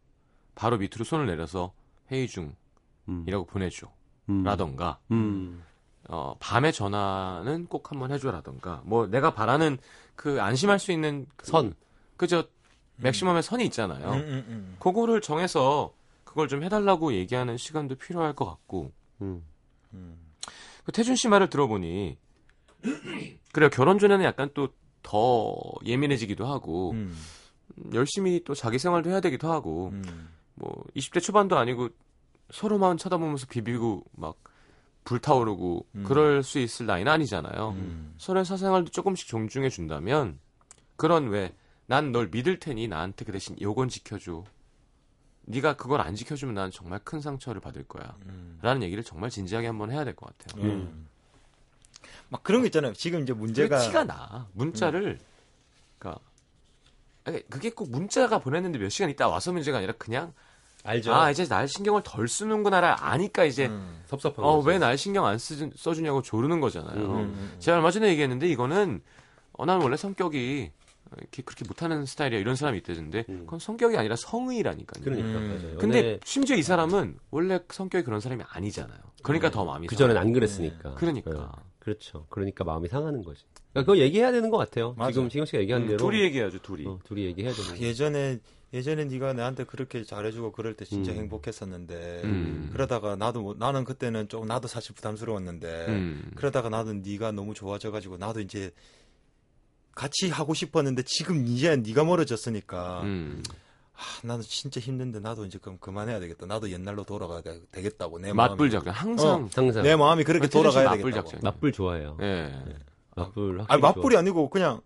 바로 밑으로 손을 내려서 회의 중이라고 음. 보내줘. 음. 라던가 음. 어, 밤에 전화는 꼭 한번 해줘라던가 뭐 내가 바라는 그 안심할 수 있는 그, 선. 그저 맥시멈의 선이 있잖아요. 음, 음, 음. 그거를 정해서 그걸 좀 해달라고 얘기하는 시간도 필요할 것 같고 음. 그 태준 씨 말을 들어보니 <clears throat> 그래요 결혼 전에는 약간 또 더 예민해지기도 하고 음, 음, 열심히 또 자기 생활도 해야 되기도 하고 음. 뭐 20대 초반도 아니고 서로만 쳐다보면서 비비고 막 불타오르고 음. 그럴 수 있을 나이는 아니잖아요. 음. 서로의 사생활도 조금씩 존중해 준다면 그런 왜 난 널 믿을 테니 나한테 그 대신 요건 지켜줘. 네가 그걸 안 지켜주면 난 정말 큰 상처를 받을 거야. 음. 라는 얘기를 정말 진지하게 한번 해야 될 것 같아요. 음. 막 그런 거 있잖아요. 지금 이제 문제가 티가 나. 문자를 그러니까 아니, 그게 꼭 문자가 보냈는데 몇 시간 있다 와서 문제가 아니라 그냥 알죠. 아 이제 날 신경을 덜 쓰는구나를 아니까 이제 음. 섭섭한 어 거죠. 왜날 신경 안 쓰, 써주냐고 조르는 거잖아요. 음, 음. 제가 얼마 전에 얘기했는데 이거는 어, 난 원래 성격이 이렇게 그렇게 못하는 스타일이야 이런 사람이 있다던데 음. 그건 성격이 아니라 성의라니까요. 그러니까 음. 맞아요. 근데 연애 심지어 이 사람은 원래 성격이 그런 사람이 아니잖아요. 그러니까 더 마음이 그 전엔. 안 그랬으니까. 그러니까. 네. 그렇죠. 그러니까 마음이 상하는 거지. 그러니까 그거 얘기해야 되는 것 같아요. 맞아. 지금 신경 씨가 얘기한 음, 대로 둘이 얘기해야죠 둘이. 어, 둘이 얘기해야 되는 거. 예전에 예전에 네가 나한테 그렇게 잘해주고 그럴 때 진짜 음. 행복했었는데 음. 그러다가 나도 뭐- 나는 그때는 좀 나도 사실 부담스러웠는데 음. 그러다가 나도 네가 너무 좋아져가지고 나도 이제 같이 하고 싶었는데 지금 이제 네가 멀어졌으니까 음. 아, 나는 진짜 힘든데 나도 이제 그럼 그만해야 되겠다. 나도 옛날로 돌아가야 되- 되겠다고 내 맞불 마음이 작전 항상 항상 내 마음이 그렇게 아, 돌아가야 맞불 되겠다고. 작전. 맞불 좋아해요. 예. 맞불 확실히 아니 맞불이 좋아. 아니고 그냥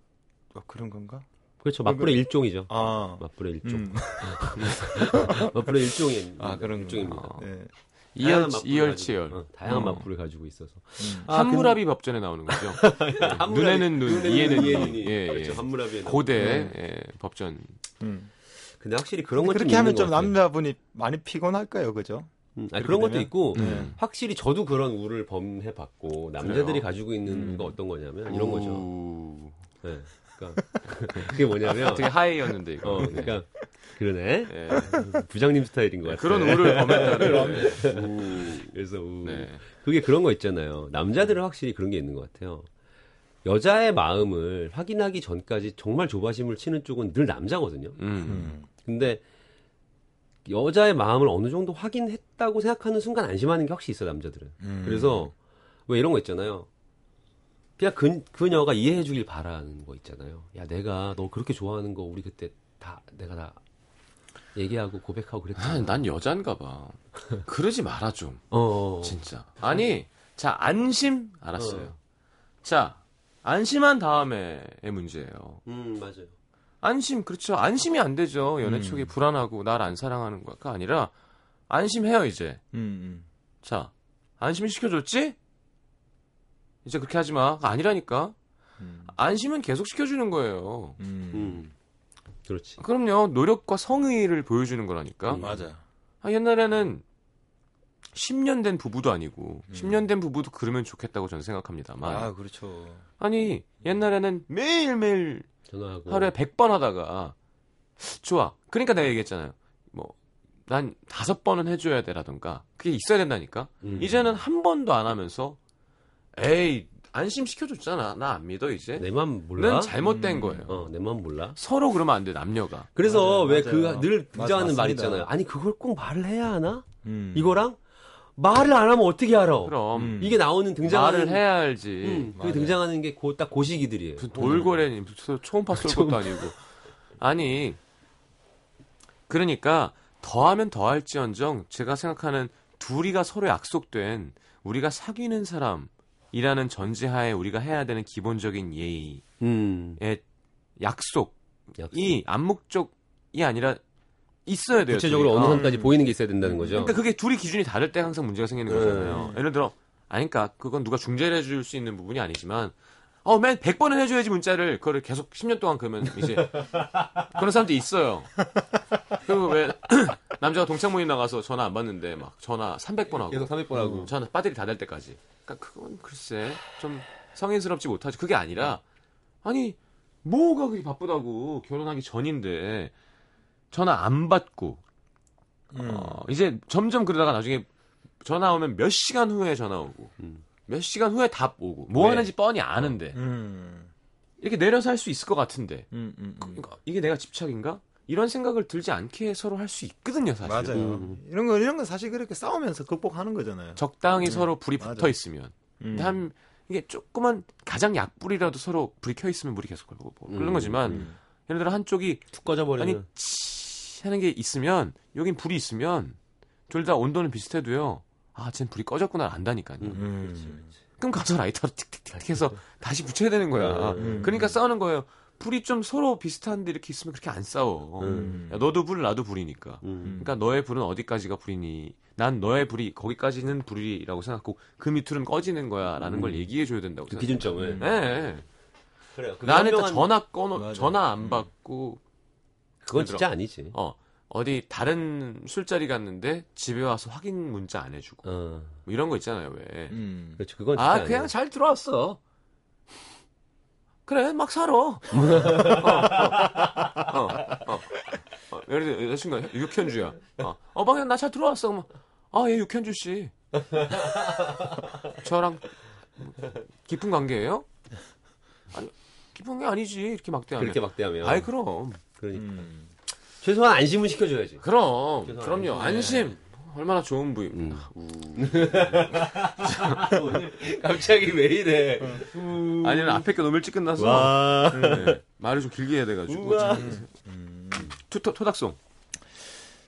어, 그런 건가? 그렇죠. 맞불의 일종이죠. 아, 맞불의 일종. 음. <laughs> 맞불의 일종이 <laughs> 아 그런 일종입니다. 어. 네. 이열 맞불을 이열치열. 어, 다양한 음. 맞불을 가지고 있어서. 음. 아, 한무라비 법전에 나오는 거죠. <laughs> 한무라비- 눈에는 눈, 눈에는 이에는 이. 이. 예, 그렇죠. 예. 한무라비에 고대 예, 법전. 음. 근데 확실히 그런 것좀 그렇게 하면 있는 좀것 같아요. 남자분이 많이 피곤할까요, 그죠? 음, 아니, 그런 것도 되면? 있고 음. 확실히 저도 그런 우를 범해봤고 남자들이 그래요? 가지고 있는 음. 우가 어떤 거냐면 이런 거죠. 우. 네. 그러니까 <laughs> 그게 뭐냐면 되게 하이였는데 이거. 어, 그러니까 그러네. 예. 부장님 스타일인 것 같아. 그런 우를 범했다는. 그래서 우. 네. 그게 그런 거 있잖아요. 남자들은 확실히 그런 게 있는 것 같아요. 여자의 마음을 확인하기 전까지 정말 조바심을 치는 쪽은 늘 남자거든요. 음. 음. 근데 여자의 마음을 어느 정도 확인했다고 생각하는 순간 안심하는 게 확실히 있어요, 남자들은. 음. 그래서 왜 이런 거 있잖아요. 그냥 그, 그녀가 이해해 주길 바라는 거 있잖아요. 야, 내가 너 그렇게 좋아하는 거 우리 그때 다 내가 다 얘기하고 고백하고 아, 그랬잖아. 난 여잔가 봐. 그러지 마라 좀. 어, 어, 어. 진짜. 아니, 자, 안심 알았어요. 어. 자, 안심한 다음에의 문제예요. 음, 맞아요. 안심, 그렇죠. 안심이 안 되죠. 연애 음. 초기 불안하고 날 안 사랑하는 거가 아니라 안심해요, 이제. 음, 자, 안심 시켜줬지? 이제 그렇게 하지 마. 아니라니까. 음. 안심은 계속 시켜주는 거예요. 음. 음. 그렇지. 그럼요. 노력과 성의를 보여주는 거라니까. 음. 맞아. 아, 옛날에는 10년 된 부부도 아니고 음. 10년 된 부부도 그러면 좋겠다고 저는 생각합니다만 아, 그렇죠. 아니 옛날에는 매일매일 전화하고. 하루에 100번 하다가 좋아 그러니까 내가 얘기했잖아요 뭐 난 다섯 번은 해 줘야 돼라던가 그게 있어야 된다니까 음. 이제는 한 번도 안 하면서 에이 안심시켜 줬잖아 나 안 믿어 이제 내 맘 몰라? 는 잘못된 음. 거예요 어, 내 맘 몰라? 서로 그러면 안 돼 남녀가 그래서 왜. 그늘 맞- 등장하는 말 맞습니다. 있잖아요. 아니, 그걸 꼭 말을 해야 하나? 음. 이거랑 말을 안 하면 어떻게 알아? 그럼 음. 이게 나오는 등장하는 말을 해야 알지 음, 그게. 등장하는 게딱 고시기들이에요. 돌고래니 무슨 초음파 쏠 것도 아니고 아니 그러니까 더하면 더할지언정 제가 생각하는 둘이가 서로 약속된 우리가 사귀는 사람이라는 전제하에 우리가 해야 되는 기본적인 예의의 음. 약속이 약속. 암묵적이 아니라 있어야 돼요. 구체적으로 둘이. 어느 어. 선까지 보이는 게 있어야 된다는 거죠. 그러니까 그게 둘이 기준이 다를 때 항상 문제가 생기는 네. 거잖아요. 예를 들어, 아니, 그러니까 그건 누가 중재를 해줄 수 있는 부분이 아니지만, 어, 맨 100번은 해줘야지 문자를, 그거를 계속 10년 동안 그러면 이제, 그런 사람도 있어요. 그리고 왜, <clears throat> 남자가 동창 모임 나가서 전화 안 받는데, 막 전화 300번 하고, 300번 하고. 전화 배터리 다될 때까지. 그러니까 그건 글쎄, 좀 성인스럽지 못하지. 그게 아니라, 아니, 뭐가 그렇게 바쁘다고, 결혼하기 전인데, 전화 안 받고, 어, 이제 점점 그러다가 나중에 전화 오면 몇 시간 후에 전화 오고 음. 몇 시간 후에 답 오고 뭐 네. 하는지 뻔히 아는데 음. 이렇게 내려서 할 수 있을 것 같은데 음, 음, 음. 그러니까 이게 내가 집착인가? 이런 생각을 들지 않게 서로 할 수 있거든요, 사실. 맞아요. 음. 이런 거 이런 건 사실 그렇게 싸우면서 극복하는 거잖아요. 적당히 음, 서로 불이. 붙어 있으면. 음. 근데 한 이게 조그만 가장 약불이라도 서로 불이 켜 있으면 물이 계속 흐르고 뭐 음, 거지만 음. 예를 들어 한쪽이 툭 꺼져 버리는. 아니 치 하는 게 있으면 여긴 불이 있으면 둘 다 온도는 비슷해도요. 아, 쟨 불이 꺼졌구나 안다니까요. 음. 그럼 가서 라이터로 틱틱틱 해서 다시 붙여야 되는 거야. 음. 그러니까 싸우는 거예요. 불이 좀 서로 비슷한데 이렇게 있으면 그렇게 안 싸워. 음. 야, 너도 불, 나도 불이니까. 음. 그러니까 너의 불은 어디까지가 불이니? 난 너의 불이 거기까지는 불이라고 생각하고 그 밑으로는 꺼지는 거야라는 걸 얘기해 줘야 된다고. 그 생각해요. 기준점을. 네. 그래요. 그게 나는 일단 전화 꺼놓 맞아. 전화 안 음. 받고 그건 진짜 아니지. 어 어디 다른 술자리 갔는데 집에 와서 확인 문자 안 해주고 어. 뭐 이런 거 있잖아요 왜? 음. 그렇지. 그건 진짜 아 아니야. 그냥 잘 들어왔어. 그래 막 살아. 어, 어, 어, 어. 예를 들어 여자친구가 육현주야. 어, 어 방금 나잘 들어왔어. 그러면 아얘 육현주 씨. 저랑 깊은 관계예요? 아니 깊은 게 아니지 이렇게 막대하면. 그렇게 막대하면. 아이 그럼 그러니까. 음. 최소한 안심은 시켜줘야지. 그럼 그럼요 안심 얼마나 좋은 부위. 음. 우. <laughs> 갑자기 왜 이래? 아니면 앞에 게 너무 일찍 끝나서 와. 네, 말을 좀 길게 해야 돼가지고. 투, 토, 토닥송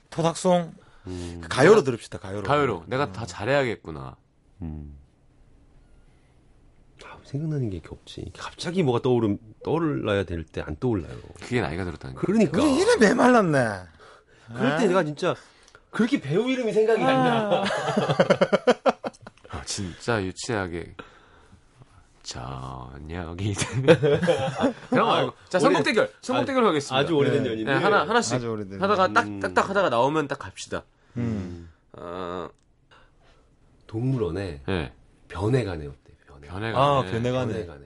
토닥송 음. 가요로 들읍시다. 가요로. 가요로 내가 다 잘해야겠구나 음. 아, 생각나는 게 이렇게 없지. 갑자기 뭐가 떠오름 떠올라야 될 때 안 떠올라요. 그게 나이가 들었다는 거 그러니까. 우리 이래 메말랐네. 그럴 때 내가 진짜 그렇게 배우 이름이 생각이 안 나. 아, 진짜 유치하게 저녁이 되면 <laughs> 그런 거 말고 자 선곡 대결 선곡 대결 하겠습니다 아주 오래된 네. 연인데. 네, 하나 하나씩 아주 오래된. 하다가 딱 음. 딱딱 하다가 나오면 딱 갑시다 음. 어, 동물원에 네 변해가네 어때? 변해. 변해가 아, 변해가네. 변해가네.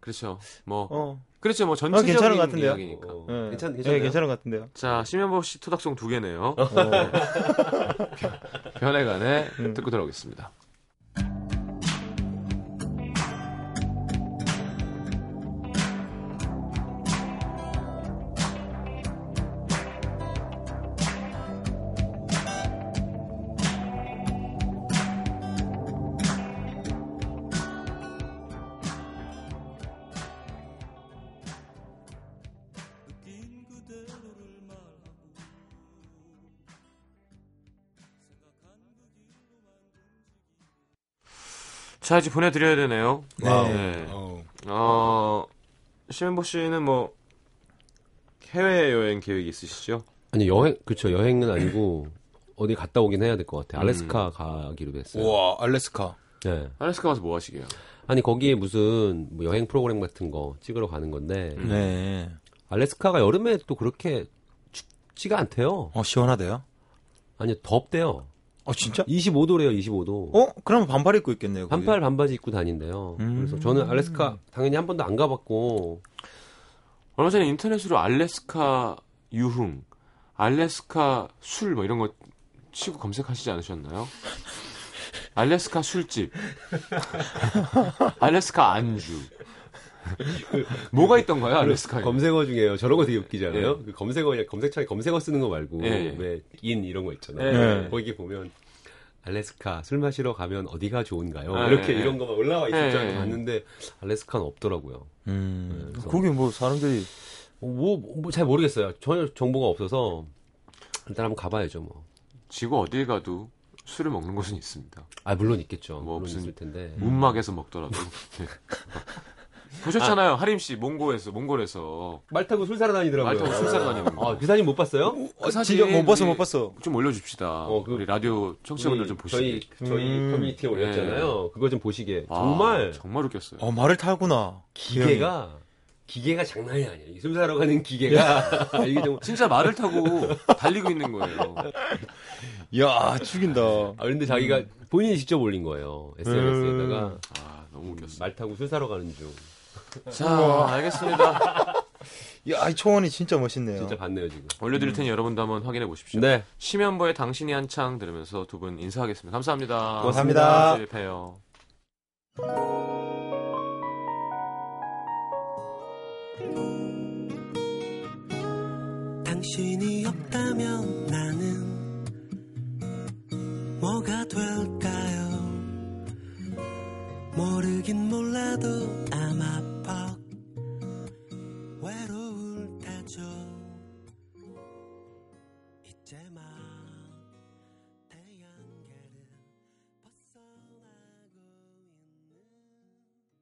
그렇죠 뭐 어. 그렇죠 뭐 괜찮은 전체적인 것 같은데요? 이야기니까 어, 예. 괜찮 예, 괜찮아요. 괜찮은 것 같은데요. 자 심현보 씨 토닥송 두 개네요 어. <laughs> 변해간에 음. 듣고 들어오겠습니다. 자 이제 보내드려야 되네요. 네. 네. 어. 어 심현보 씨는 뭐 해외 여행 계획이 있으시죠? 아니 여행 그렇죠 여행은 아니고 <laughs> 어디 갔다 오긴 해야 될 것 같아. 요 음. 알래스카 가기로 됐어요. 우와, 알래스카. 네. 알래스카 가서 뭐 하시게요? 아니 거기에 무슨 뭐 여행 프로그램 같은 거 찍으러 가는 건데 음. 네. 알래스카가 여름에 또 그렇게 춥지가 않대요. 어, 시원하대요? 아니 덥대요. 어, 진짜? 25도래요 25도. 어? 그러면 반팔 입고 있겠네요. 거기. 반팔 반바지 입고 다닌대요. 음. 그래서 저는 알래스카 당연히 한 번도 안 가봤고 얼마 전에 인터넷으로 알래스카 유흥, 알래스카 술 뭐 이런 거 치고 검색하시지 않으셨나요? 알래스카 술집, <laughs> 알래스카 안주. <laughs> 뭐가 있던가요, 알래스카에? 검색어 중에요. 저런 거 되게 웃기잖아요. 예. 그 검색어 그냥 검색창에 검색어 쓰는 거 말고 예, 예. 왜인 이런 거 있잖아요. 예. 거기 보면 알래스카 술 마시러 가면 어디가 좋은가요? 예, 이렇게 예. 이런 거만 올라와 있을 예, 줄 알고 예. 봤는데 알래스카는 없더라고요. 음. 거기 뭐 사람들이 뭐잘 모르겠어요. 전혀 정보가 없어서 일단 한번 가봐야죠 뭐. 지구 어딜 가도 술을 먹는 곳은 있습니다. 아 물론 있겠죠. 뭐 물론 무슨- 있을 텐데. 문막에서 먹더라도. <laughs> 네. 보셨잖아요, 하림 씨, 몽고에서, 몽골에서. 말 타고 술 사러 다니더라고요. 말 타고 술 사러 다니는 거. 아, 그 사진 못 봤어요? 그 진짜 못 봤어, 못 봤어. 좀 올려줍시다. 어, 그- 우리 라디오 청취자분들 좀 보시게. 저희 저희 음. 커뮤니티에 올렸잖아요. 그거 좀 보시게. 아, 정말 정말 웃겼어요. 어, 말을 타구나. 기계가 기계가 장난이 아니에요. 이술 사러 가는 기계가 <laughs> 아, 이게 좀 진짜 말을 타고 달리고 있는 거예요. <laughs> 야, 죽인다. 아, 근데 자기가 본인이 직접 올린 거예요. SNS에다가 아, 너무 웃겼어. 말 타고 술 사러 가는 중. 자, 알겠습니다. <laughs> 야, 이 초원이 진짜 멋있네요. 진짜 봤네요 지금. 올려드릴 테니 여러분도 한번 확인해 보십시오. 네. 심연보의 당신이 한창 들으면서 두 분 인사하겠습니다. 감사합니다. 고맙습니다. 내일 봬요. 당신이 없다면 나는 뭐가 될까요? 모르긴 몰라도 아마 외로울 때죠.